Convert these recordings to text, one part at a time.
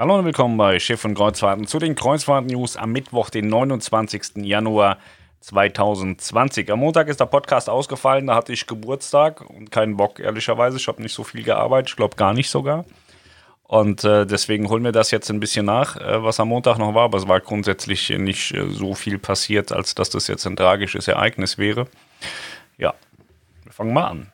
Hallo und willkommen bei Schiff und Kreuzfahrten zu den Kreuzfahrten-News am Mittwoch, den 29. Januar 2020. Am Montag ist der Podcast ausgefallen, da hatte ich Geburtstag und keinen Bock, ehrlicherweise. Ich habe nicht so viel gearbeitet, ich glaube gar nicht sogar. Und äh, deswegen holen wir das jetzt ein bisschen nach, äh, was am Montag noch war. Aber es war grundsätzlich nicht äh, so viel passiert, als dass das jetzt ein tragisches Ereignis wäre. Ja, wir fangen mal an.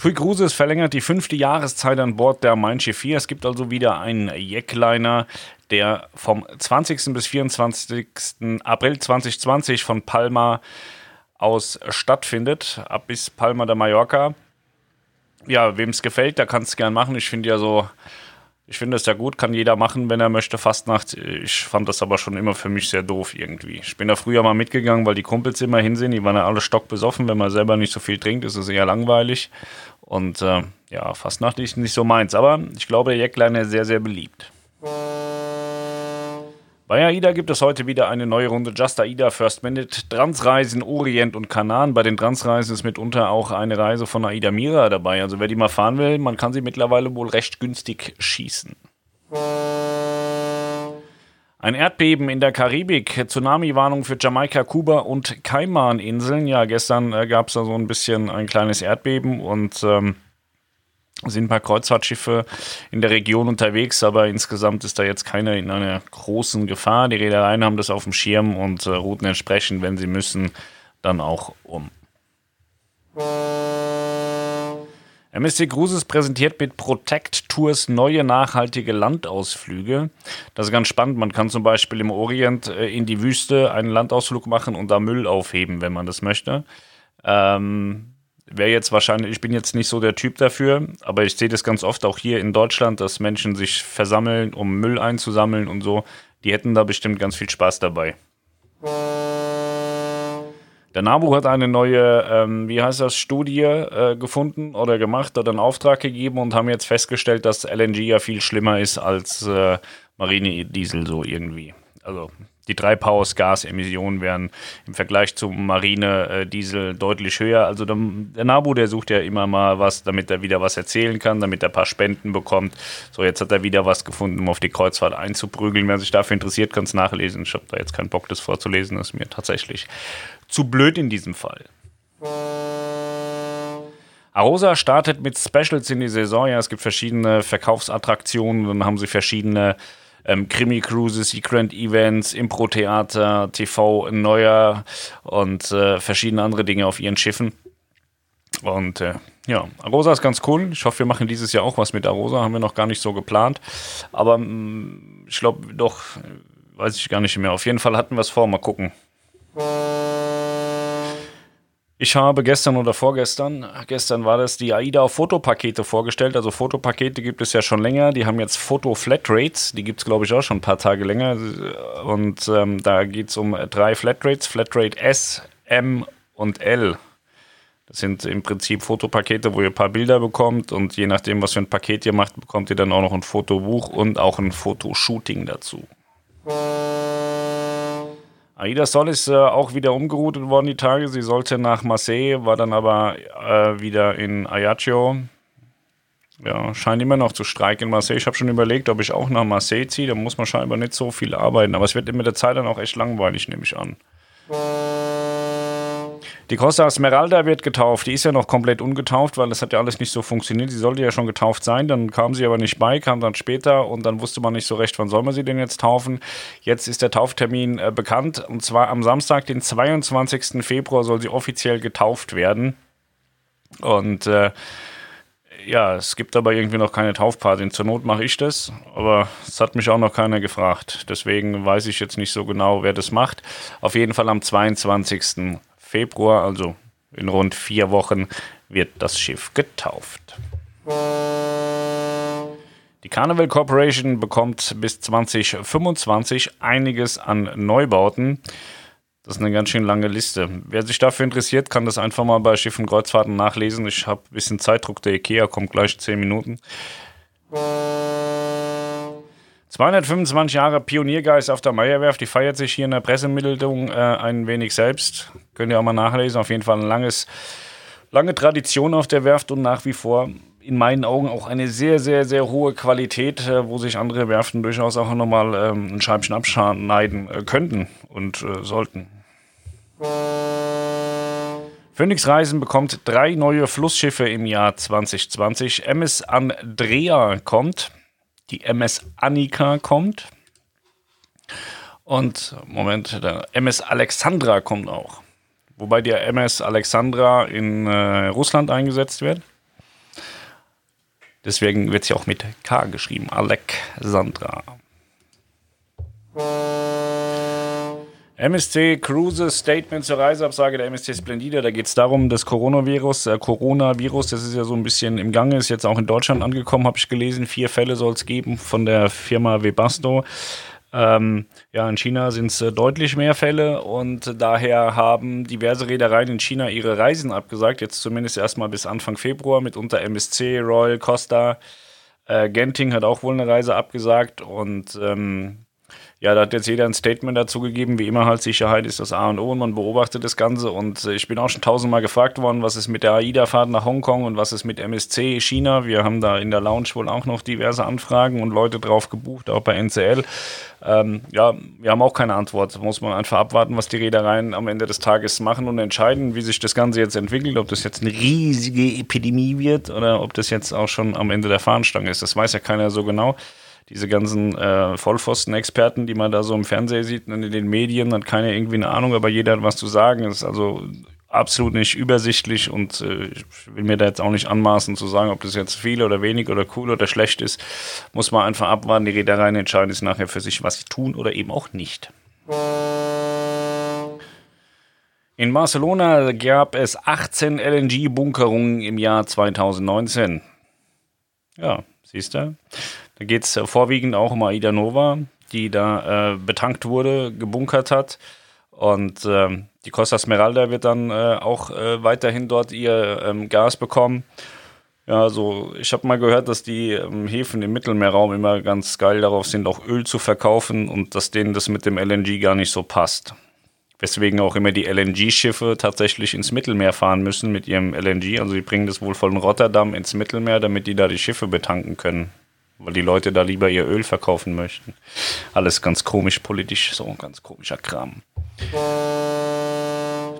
TUI Cruises verlängert die fünfte Jahreszeit an Bord der Mein Schiff 4. Es gibt also wieder einen Jackliner, der vom 20. bis 24. April 2020 von Palma aus stattfindet, ab bis Palma de Mallorca. Ja, wem es gefällt, der kann es gern machen. Ich finde ja so ich finde es ja gut, kann jeder machen, wenn er möchte, Fastnacht. Ich fand das aber schon immer für mich sehr doof irgendwie. Ich bin da früher mal mitgegangen, weil die Kumpels immer hin sind. Die waren ja alle stockbesoffen. Wenn man selber nicht so viel trinkt, ist es eher langweilig. Und äh, ja, Fastnacht ist nicht so meins. Aber ich glaube, der Jackliner ist sehr, sehr beliebt. Bei AIDA gibt es heute wieder eine neue Runde Just AIDA First Minute Transreisen Orient und Kanaren. Bei den Transreisen ist mitunter auch eine Reise von AIDA Mira dabei. Also wer die mal fahren will, man kann sie mittlerweile wohl recht günstig schießen. Ein Erdbeben in der Karibik, Tsunami-Warnung für Jamaika, Kuba und Kaiman-Inseln. Ja, gestern äh, gab es da so ein bisschen ein kleines Erdbeben und ähm, sind ein paar Kreuzfahrtschiffe in der Region unterwegs, aber insgesamt ist da jetzt keiner in einer großen Gefahr. Die Reedereien haben das auf dem Schirm und äh, routen entsprechend, wenn sie müssen, dann auch um. MSC Cruises präsentiert mit Protect Tours neue nachhaltige Landausflüge. Das ist ganz spannend. Man kann zum Beispiel im Orient äh, in die Wüste einen Landausflug machen und da Müll aufheben, wenn man das möchte. Ähm, wäre jetzt wahrscheinlich, ich bin jetzt nicht so der Typ dafür, aber ich sehe das ganz oft auch hier in Deutschland, dass Menschen sich versammeln, um Müll einzusammeln und so. Die hätten da bestimmt ganz viel Spaß dabei. Der NABU hat eine neue, ähm, wie heißt das, Studie äh, gefunden oder gemacht oder einen Auftrag gegeben und haben jetzt festgestellt, dass LNG ja viel schlimmer ist als äh, Marine-Diesel so irgendwie. Also die Treibhausgasemissionen wären im Vergleich zum Marine-Diesel deutlich höher. Also der, der NABU, der sucht ja immer mal was, damit er wieder was erzählen kann, damit er ein paar Spenden bekommt. So, jetzt hat er wieder was gefunden, um auf die Kreuzfahrt einzuprügeln. Wer sich dafür interessiert, kann es nachlesen. Ich habe da jetzt keinen Bock, das vorzulesen. Das ist mir tatsächlich zu blöd in diesem Fall. Arosa startet mit Specials in die Saison. Ja, es gibt verschiedene Verkaufsattraktionen. Dann haben sie verschiedene ähm, Krimi-Cruises, Secret-Events, Impro-Theater, TV Neuer und äh, verschiedene andere Dinge auf ihren Schiffen. Und äh, ja, Arosa ist ganz cool. Ich hoffe, wir machen dieses Jahr auch was mit Arosa. Haben wir noch gar nicht so geplant. Aber mh, mm, ich glaube, doch, weiß ich gar nicht mehr. Auf jeden Fall hatten wir es vor. Mal gucken. Ich habe gestern oder vorgestern, gestern war das, die AIDA Fotopakete vorgestellt. Also Fotopakete gibt es ja schon länger. Die haben jetzt Foto-Flatrates. Die gibt es, glaube ich, auch schon ein paar Tage länger. Und ähm, da geht es um drei Flatrates. Flatrate S, M und L. Das sind im Prinzip Fotopakete, wo ihr ein paar Bilder bekommt. Und je nachdem, was für ein Paket ihr macht, bekommt ihr dann auch noch ein Fotobuch und auch ein Fotoshooting dazu. Aida Sol ist äh, auch wieder umgeroutet worden die Tage. Sie sollte nach Marseille, war dann aber äh, wieder in Ajaccio. Ja, scheint immer noch zu streiken in Marseille. Ich habe schon überlegt, ob ich auch nach Marseille ziehe. Da muss man scheinbar nicht so viel arbeiten. Aber es wird mit der Zeit dann auch echt langweilig, nehme ich an. Die Costa Esmeralda wird getauft. Die ist ja noch komplett ungetauft, weil das hat ja alles nicht so funktioniert. Sie sollte ja schon getauft sein, dann kam sie aber nicht bei, kam dann später und dann wusste man nicht so recht, wann soll man sie denn jetzt taufen. Jetzt ist der Tauftermin äh, bekannt und zwar am Samstag, den 22. Februar, soll sie offiziell getauft werden. Und äh, ja, es gibt aber irgendwie noch keine Taufparty. Zur Not mache ich das, aber es hat mich auch noch keiner gefragt. Deswegen weiß ich jetzt nicht so genau, wer das macht. Auf jeden Fall am 22. Februar, also in rund vier Wochen, wird das Schiff getauft. Die Carnival Corporation bekommt bis 2025 einiges an Neubauten. Das ist eine ganz schön lange Liste. Wer sich dafür interessiert, kann das einfach mal bei Schiffen Kreuzfahrten nachlesen. Ich habe ein bisschen Zeitdruck. Der IKEA kommt gleich 10 Minuten. 225 Jahre Pioniergeist auf der Meierwerft, die feiert sich hier in der Pressemitteilung äh, ein wenig selbst. Könnt ihr auch mal nachlesen. Auf jeden Fall eine langes, lange Tradition auf der Werft und nach wie vor in meinen Augen auch eine sehr, sehr, sehr hohe Qualität, äh, wo sich andere Werften durchaus auch nochmal ähm, ein Scheibchen abschneiden äh, könnten und äh, sollten. Phoenix Reisen bekommt drei neue Flussschiffe im Jahr 2020. MS Andrea kommt, die MS Annika kommt und Moment, der MS Alexandra kommt auch. Wobei der MS Alexandra in äh, Russland eingesetzt wird. Deswegen wird sie auch mit K geschrieben. Alexandra. MSC Cruises Statement zur Reiseabsage der MSC Splendida. Da geht es darum, das Coronavirus, äh, Coronavirus, das ist ja so ein bisschen im Gange, ist jetzt auch in Deutschland angekommen, habe ich gelesen. Vier Fälle soll es geben von der Firma Webasto. Ähm, ja, in China sind es äh, deutlich mehr Fälle und daher haben diverse Reedereien in China ihre Reisen abgesagt. Jetzt zumindest erstmal bis Anfang Februar, mitunter MSC, Royal, Costa. Äh, Genting hat auch wohl eine Reise abgesagt und ähm, ja, da hat jetzt jeder ein Statement dazu gegeben. Wie immer halt, Sicherheit ist das A und O und man beobachtet das Ganze. Und äh, ich bin auch schon tausendmal gefragt worden, was ist mit der AIDA-Fahrt nach Hongkong und was ist mit MSC China. Wir haben da in der Lounge wohl auch noch diverse Anfragen und Leute drauf gebucht, auch bei NCL. Ähm, ja, wir haben auch keine Antwort. Muss man einfach abwarten, was die Reedereien am Ende des Tages machen und entscheiden, wie sich das Ganze jetzt entwickelt. Ob das jetzt eine riesige Epidemie wird oder ob das jetzt auch schon am Ende der Fahnenstange ist. Das weiß ja keiner so genau diese ganzen äh, Vollpfosten-Experten, die man da so im Fernsehen sieht und in den Medien, hat keiner irgendwie eine Ahnung, aber jeder hat was zu sagen. Das ist also absolut nicht übersichtlich und äh, ich will mir da jetzt auch nicht anmaßen zu sagen, ob das jetzt viel oder wenig oder cool oder schlecht ist. Muss man einfach abwarten. Die Reedereien entscheiden es nachher für sich, was sie tun oder eben auch nicht. In Barcelona gab es 18 LNG-Bunkerungen im Jahr 2019. Ja, siehst du? Da geht es vorwiegend auch um Aida Nova, die da äh, betankt wurde, gebunkert hat. Und äh, die Costa Smeralda wird dann äh, auch äh, weiterhin dort ihr ähm, Gas bekommen. Ja, so, ich habe mal gehört, dass die ähm, Häfen im Mittelmeerraum immer ganz geil darauf sind, auch Öl zu verkaufen und dass denen das mit dem LNG gar nicht so passt. Weswegen auch immer die LNG-Schiffe tatsächlich ins Mittelmeer fahren müssen mit ihrem LNG. Also sie bringen das wohl von Rotterdam ins Mittelmeer, damit die da die Schiffe betanken können weil die Leute da lieber ihr Öl verkaufen möchten. Alles ganz komisch politisch, so ein ganz komischer Kram.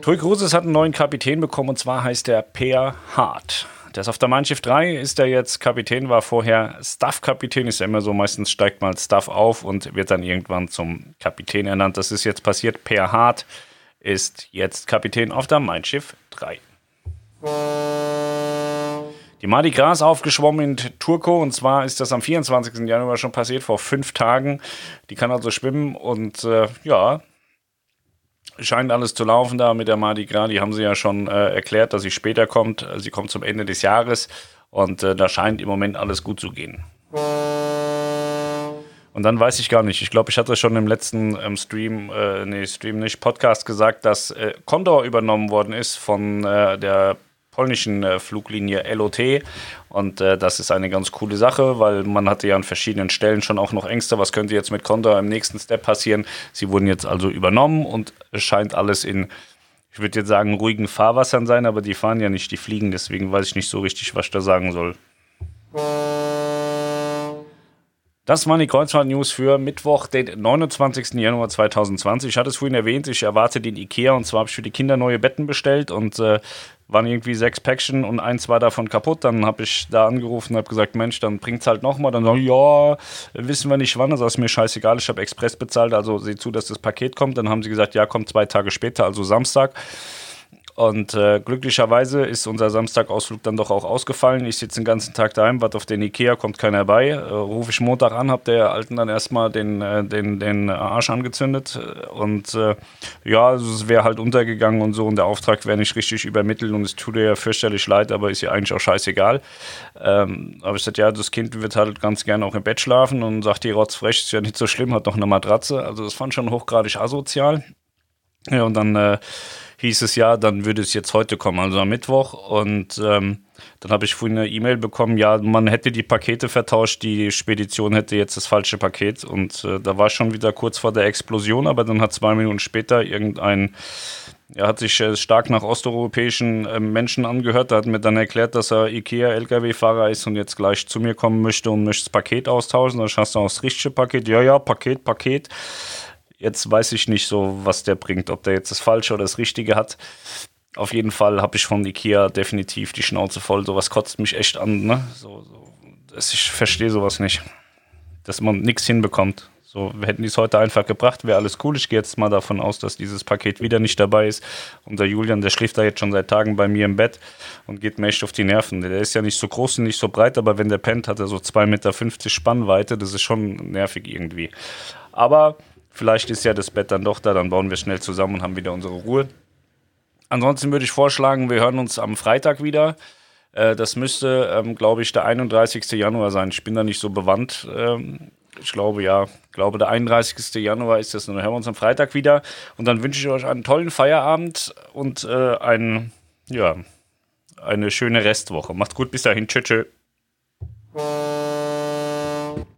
Tui Cruises hat einen neuen Kapitän bekommen und zwar heißt er Per Hart. Der ist auf der Mein Schiff 3, ist er jetzt Kapitän, war vorher Staff-Kapitän, ist ja immer so, meistens steigt mal Staff auf und wird dann irgendwann zum Kapitän ernannt. Das ist jetzt passiert. Per Hart ist jetzt Kapitän auf der Mein Schiff 3. Die Mardi Gras aufgeschwommen in Turco und zwar ist das am 24. Januar schon passiert, vor fünf Tagen. Die kann also schwimmen und äh, ja, scheint alles zu laufen da mit der Mardi Gras. Die haben sie ja schon äh, erklärt, dass sie später kommt. Sie kommt zum Ende des Jahres und äh, da scheint im Moment alles gut zu gehen. Und dann weiß ich gar nicht. Ich glaube, ich hatte schon im letzten ähm, Stream, äh, nee, Stream nicht, Podcast gesagt, dass äh, Condor übernommen worden ist von äh, der polnischen äh, Fluglinie LOT. Und äh, das ist eine ganz coole Sache, weil man hatte ja an verschiedenen Stellen schon auch noch Ängste, was könnte jetzt mit Condor im nächsten Step passieren. Sie wurden jetzt also übernommen und es scheint alles in, ich würde jetzt sagen, ruhigen Fahrwassern sein, aber die fahren ja nicht, die fliegen, deswegen weiß ich nicht so richtig, was ich da sagen soll. Das waren die Kreuzfahrt-News für Mittwoch, den 29. Januar 2020. Ich hatte es vorhin erwähnt, ich erwarte den Ikea und zwar habe ich für die Kinder neue Betten bestellt und äh, waren irgendwie sechs Päckchen und eins war davon kaputt. Dann habe ich da angerufen und habe gesagt, Mensch, dann bringt's halt nochmal. Dann sagen, ja, wissen wir nicht wann, also ist mir scheißegal, ich habe Express bezahlt, also sieh zu, dass das Paket kommt. Dann haben sie gesagt, ja, kommt zwei Tage später, also Samstag. Und äh, glücklicherweise ist unser Samstagausflug dann doch auch ausgefallen. Ich sitze den ganzen Tag daheim, warte auf den Ikea, kommt keiner bei. Äh, Rufe ich Montag an, hab der Alten dann erstmal den, äh, den, den Arsch angezündet. Und äh, ja, es wäre halt untergegangen und so. Und der Auftrag wäre nicht richtig übermittelt. Und es tut ihr ja fürchterlich leid, aber ist ja eigentlich auch scheißegal. Ähm, aber ich sagte, ja, das Kind wird halt ganz gerne auch im Bett schlafen und sagt, die rotzfrech ist ja nicht so schlimm, hat noch eine Matratze. Also das fand schon hochgradig asozial. Ja, und dann äh, hieß es ja, dann würde es jetzt heute kommen, also am Mittwoch. Und ähm, dann habe ich vorhin eine E-Mail bekommen, ja, man hätte die Pakete vertauscht, die Spedition hätte jetzt das falsche Paket. Und äh, da war schon wieder kurz vor der Explosion, aber dann hat zwei Minuten später irgendein Er hat sich äh, stark nach osteuropäischen äh, Menschen angehört. Er hat mir dann erklärt, dass er IKEA-LKW-Fahrer ist und jetzt gleich zu mir kommen möchte und möchte das Paket austauschen. Dann hast du auch das richtige Paket. Ja, ja, Paket, Paket. Jetzt weiß ich nicht so, was der bringt, ob der jetzt das Falsche oder das Richtige hat. Auf jeden Fall habe ich von IKEA definitiv die Schnauze voll. Sowas kotzt mich echt an. Ne? So, so. Ich verstehe sowas nicht. Dass man nichts hinbekommt. So, hätten die es heute einfach gebracht, wäre alles cool. Ich gehe jetzt mal davon aus, dass dieses Paket wieder nicht dabei ist. Und der Julian, der schläft da jetzt schon seit Tagen bei mir im Bett und geht mir echt auf die Nerven. Der ist ja nicht so groß und nicht so breit, aber wenn der pennt, hat er so 2,50 Meter Spannweite. Das ist schon nervig irgendwie. Aber vielleicht ist ja das Bett dann doch da, dann bauen wir schnell zusammen und haben wieder unsere Ruhe. Ansonsten würde ich vorschlagen, wir hören uns am Freitag wieder. Äh, das müsste, ähm, glaube ich, der 31. Januar sein. Ich bin da nicht so bewandt. Ähm, ich glaube ja, ich glaube der 31. Januar ist das. Dann hören wir uns am Freitag wieder. Und dann wünsche ich euch einen tollen Feierabend und äh, ein, ja, eine schöne Restwoche. Macht gut, bis dahin. Tschüss. tschüss.